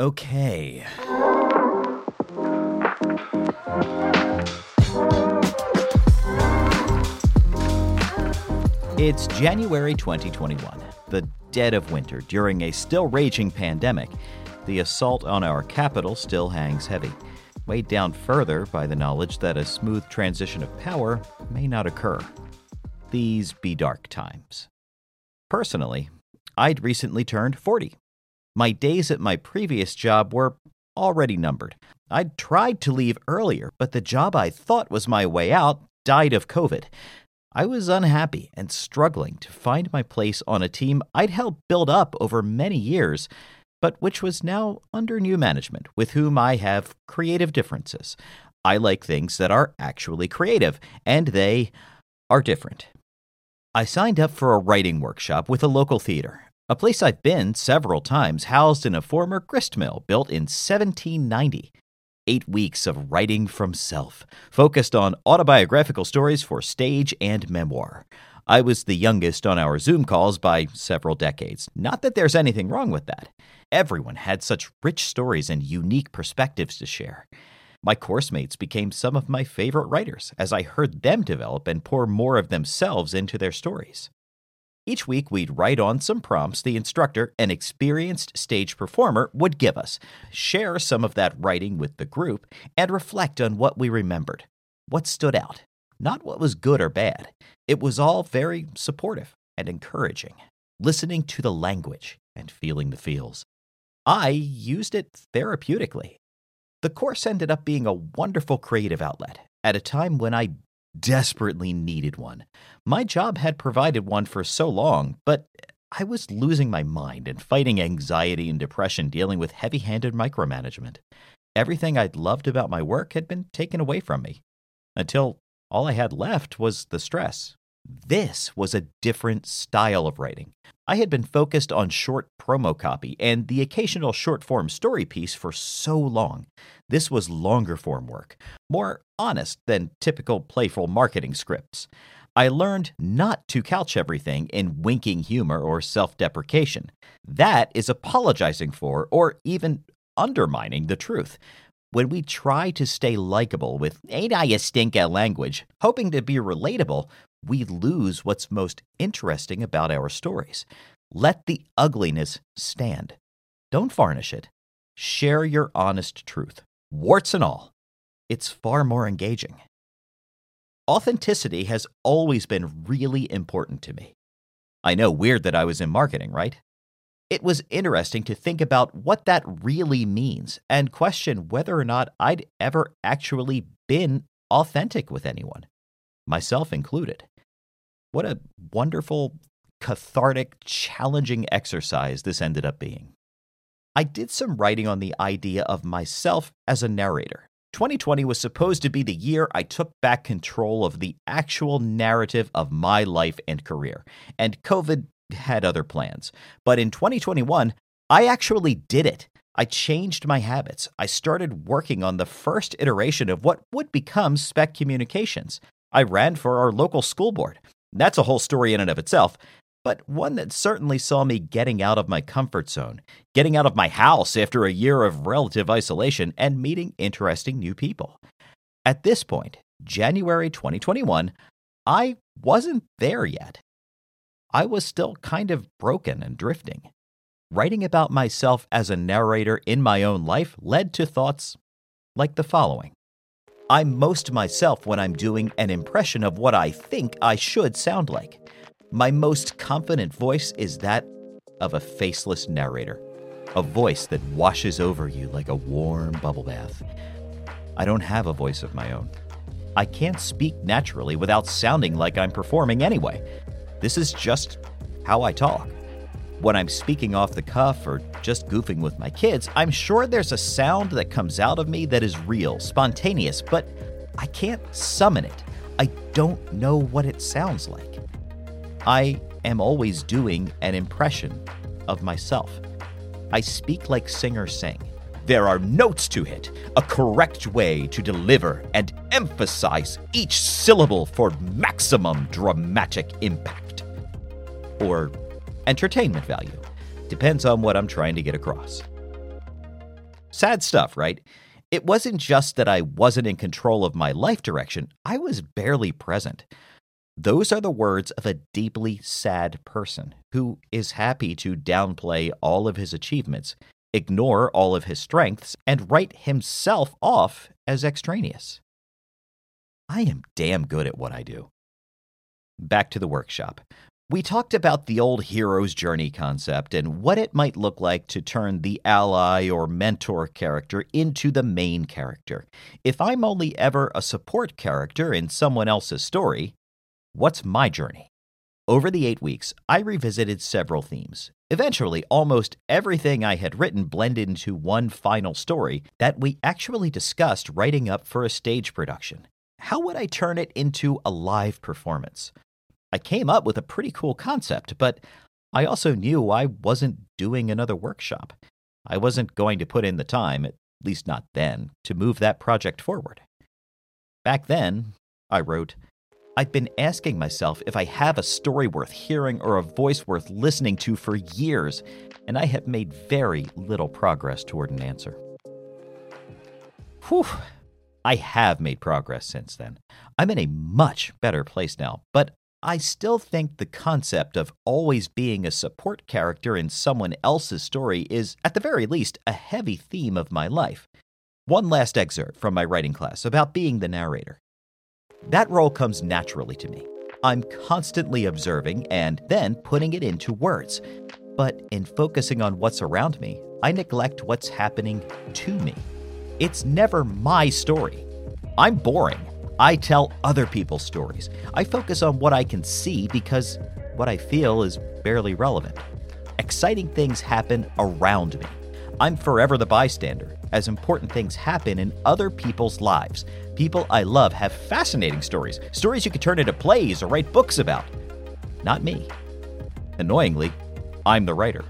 Okay. It's January 2021, the dead of winter during a still raging pandemic. The assault on our Capitol still hangs heavy, weighed down further by the knowledge that a smooth transition of power may not occur. These be dark times. Personally, I'd recently turned 40. My days at my previous job were already numbered. I'd tried to leave earlier, but the job I thought was my way out died of COVID. I was unhappy and struggling to find my place on a team I'd helped build up over many years, but which was now under new management with whom I have creative differences. I like things that are actually creative, and they are different. I signed up for a writing workshop with a local theater, a place I've been several times, housed in a former grist mill built in 1790 eight weeks of writing from self, focused on autobiographical stories for stage and memoir. I was the youngest on our Zoom calls by several decades. Not that there's anything wrong with that. Everyone had such rich stories and unique perspectives to share. My course mates became some of my favorite writers as I heard them develop and pour more of themselves into their stories. Each week, we'd write on some prompts the instructor, an experienced stage performer, would give us, share some of that writing with the group, and reflect on what we remembered, what stood out, not what was good or bad. It was all very supportive and encouraging, listening to the language and feeling the feels. I used it therapeutically. The course ended up being a wonderful creative outlet at a time when I desperately needed one. My job had provided one for so long, but I was losing my mind and fighting anxiety and depression dealing with heavy handed micromanagement. Everything I'd loved about my work had been taken away from me until all I had left was the stress. This was a different style of writing. I had been focused on short promo copy and the occasional short form story piece for so long. This was longer form work, more honest than typical playful marketing scripts. I learned not to couch everything in winking humor or self deprecation. That is apologizing for or even undermining the truth. When we try to stay likable with ain't I a stinker language, hoping to be relatable, we lose what's most interesting about our stories. Let the ugliness stand. Don't varnish it. Share your honest truth, warts and all. It's far more engaging. Authenticity has always been really important to me. I know, weird that I was in marketing, right? It was interesting to think about what that really means and question whether or not I'd ever actually been authentic with anyone, myself included. What a wonderful, cathartic, challenging exercise this ended up being. I did some writing on the idea of myself as a narrator. 2020 was supposed to be the year I took back control of the actual narrative of my life and career, and COVID had other plans. But in 2021, I actually did it. I changed my habits. I started working on the first iteration of what would become Spec Communications. I ran for our local school board. That's a whole story in and of itself, but one that certainly saw me getting out of my comfort zone, getting out of my house after a year of relative isolation, and meeting interesting new people. At this point, January 2021, I wasn't there yet. I was still kind of broken and drifting. Writing about myself as a narrator in my own life led to thoughts like the following I'm most myself when I'm doing an impression of what I think I should sound like. My most confident voice is that of a faceless narrator, a voice that washes over you like a warm bubble bath. I don't have a voice of my own. I can't speak naturally without sounding like I'm performing anyway. This is just how I talk. When I'm speaking off the cuff or just goofing with my kids, I'm sure there's a sound that comes out of me that is real, spontaneous, but I can't summon it. I don't know what it sounds like. I am always doing an impression of myself. I speak like singers sing. There are notes to hit, a correct way to deliver and emphasize each syllable for maximum dramatic impact. Or entertainment value. Depends on what I'm trying to get across. Sad stuff, right? It wasn't just that I wasn't in control of my life direction, I was barely present. Those are the words of a deeply sad person who is happy to downplay all of his achievements, ignore all of his strengths, and write himself off as extraneous. I am damn good at what I do. Back to the workshop. We talked about the old hero's journey concept and what it might look like to turn the ally or mentor character into the main character. If I'm only ever a support character in someone else's story, what's my journey? Over the eight weeks, I revisited several themes. Eventually, almost everything I had written blended into one final story that we actually discussed writing up for a stage production. How would I turn it into a live performance? I came up with a pretty cool concept, but I also knew I wasn't doing another workshop. I wasn't going to put in the time, at least not then, to move that project forward. Back then, I wrote, I've been asking myself if I have a story worth hearing or a voice worth listening to for years, and I have made very little progress toward an answer. Whew. I have made progress since then. I'm in a much better place now, but I still think the concept of always being a support character in someone else's story is, at the very least, a heavy theme of my life. One last excerpt from my writing class about being the narrator. That role comes naturally to me. I'm constantly observing and then putting it into words. But in focusing on what's around me, I neglect what's happening to me. It's never my story. I'm boring. I tell other people's stories. I focus on what I can see because what I feel is barely relevant. Exciting things happen around me. I'm forever the bystander, as important things happen in other people's lives. People I love have fascinating stories, stories you could turn into plays or write books about. Not me. Annoyingly, I'm the writer.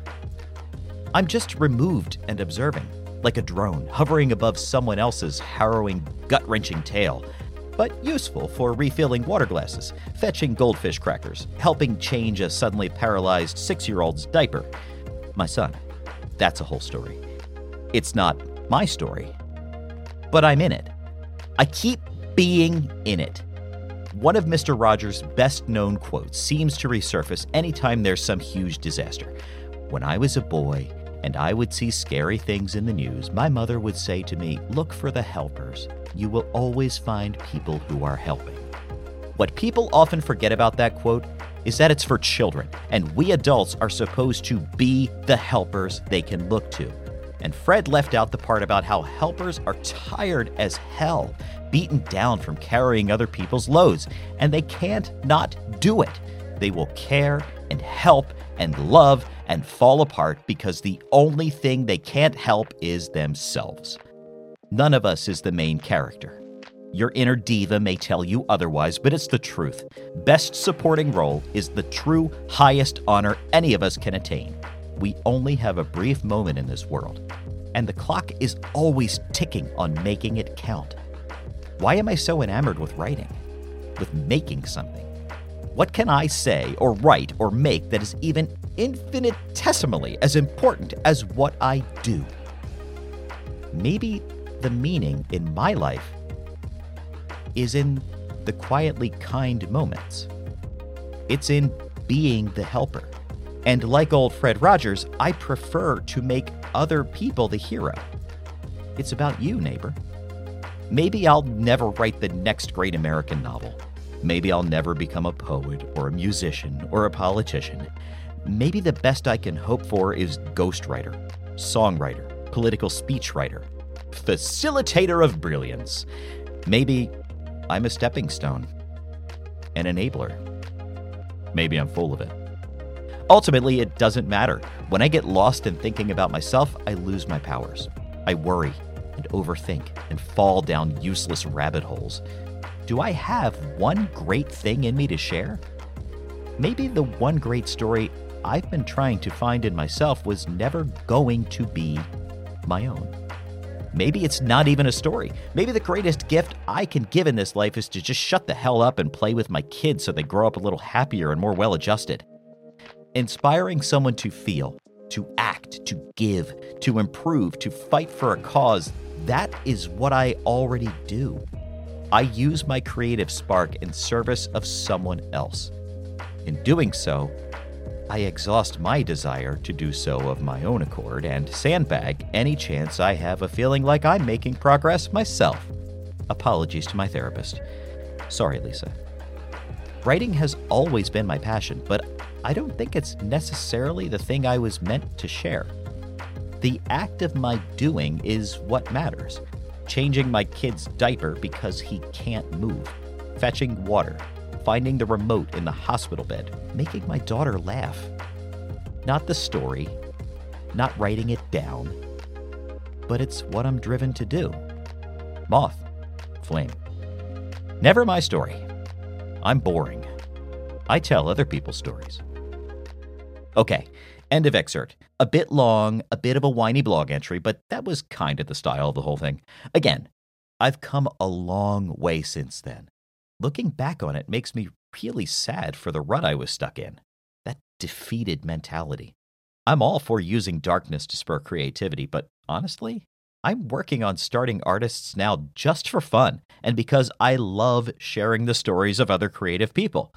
I'm just removed and observing, like a drone hovering above someone else's harrowing, gut wrenching tale but useful for refilling water glasses, fetching goldfish crackers, helping change a suddenly paralyzed six year old's diaper. My son. That's a whole story. It's not my story, but I'm in it. I keep being in it. One of Mr. Rogers' best known quotes seems to resurface anytime there's some huge disaster. When I was a boy, and I would see scary things in the news, my mother would say to me, Look for the helpers. You will always find people who are helping. What people often forget about that quote is that it's for children, and we adults are supposed to be the helpers they can look to. And Fred left out the part about how helpers are tired as hell, beaten down from carrying other people's loads, and they can't not do it. They will care and help and love and fall apart because the only thing they can't help is themselves. None of us is the main character. Your inner diva may tell you otherwise, but it's the truth. Best supporting role is the true highest honor any of us can attain. We only have a brief moment in this world, and the clock is always ticking on making it count. Why am I so enamored with writing? With making something? What can I say or write or make that is even infinitesimally as important as what I do. Maybe the meaning in my life is in the quietly kind moments. It's in being the helper. And like old Fred Rogers, I prefer to make other people the hero. It's about you, neighbor. Maybe I'll never write the next great American novel. Maybe I'll never become a poet or a musician or a politician maybe the best I can hope for is ghostwriter, songwriter, political speechwriter, facilitator of brilliance. Maybe I'm a stepping stone, an enabler. Maybe I'm full of it. Ultimately, it doesn't matter. When I get lost in thinking about myself, I lose my powers. I worry and overthink and fall down useless rabbit holes. Do I have one great thing in me to share? Maybe the one great story I've been trying to find in myself was never going to be my own. Maybe it's not even a story. Maybe the greatest gift I can give in this life is to just shut the hell up and play with my kids so they grow up a little happier and more well adjusted. Inspiring someone to feel, to act, to give, to improve, to fight for a cause, that is what I already do. I use my creative spark in service of someone else. In doing so, I exhaust my desire to do so of my own accord and sandbag any chance I have of feeling like I'm making progress myself. Apologies to my therapist. Sorry, Lisa. Writing has always been my passion, but I don't think it's necessarily the thing I was meant to share. The act of my doing is what matters. Changing my kid's diaper because he can't move, fetching water, finding the remote in the hospital bed, making my daughter laugh. Not the story, not writing it down, but it's what I'm driven to do. Moth, flame. Never my story. I'm boring. I tell other people's stories. Okay, end of excerpt. A bit long, a bit of a whiny blog entry, but that was kind of the style of the whole thing. Again, I've come a long way since then looking back on it makes me really sad for the rut I was stuck in. That defeated mentality. I'm all for using darkness to spur creativity, but honestly, I'm working on starting artists now just for fun and because I love sharing the stories of other creative people.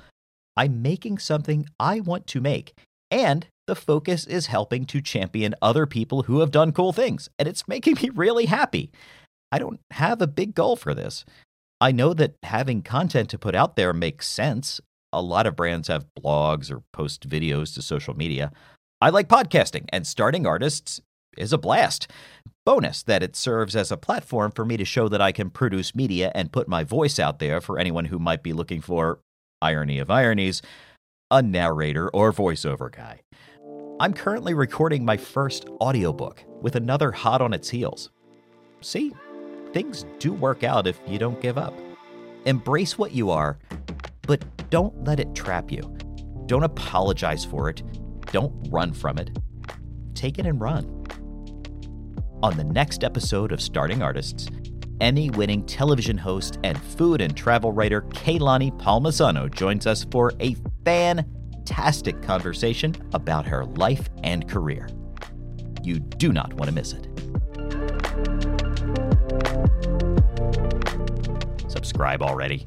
I'm making something I want to make, and the focus is helping to champion other people who have done cool things, and it's making me really happy. I don't have a big goal for this. I know that having content to put out there makes sense. A lot of brands have blogs or post videos to social media. I like podcasting, and starting artists is a blast. Bonus that it serves as a platform for me to show that I can produce media and put my voice out there for anyone who might be looking for, irony of ironies, a narrator or voiceover guy. I'm currently recording my first audiobook with another hot on its heels. See, things do work out if you don't give up. Embrace what you are, but don't let it trap you. Don't apologize for it. Don't run from it. Take it and run. On the next episode of Starting Artists, Emmy winning television host and food and travel writer Kae Lani Palmisano joins us for a fantastic conversation about her life and career. You do not want to miss it. subscribe already.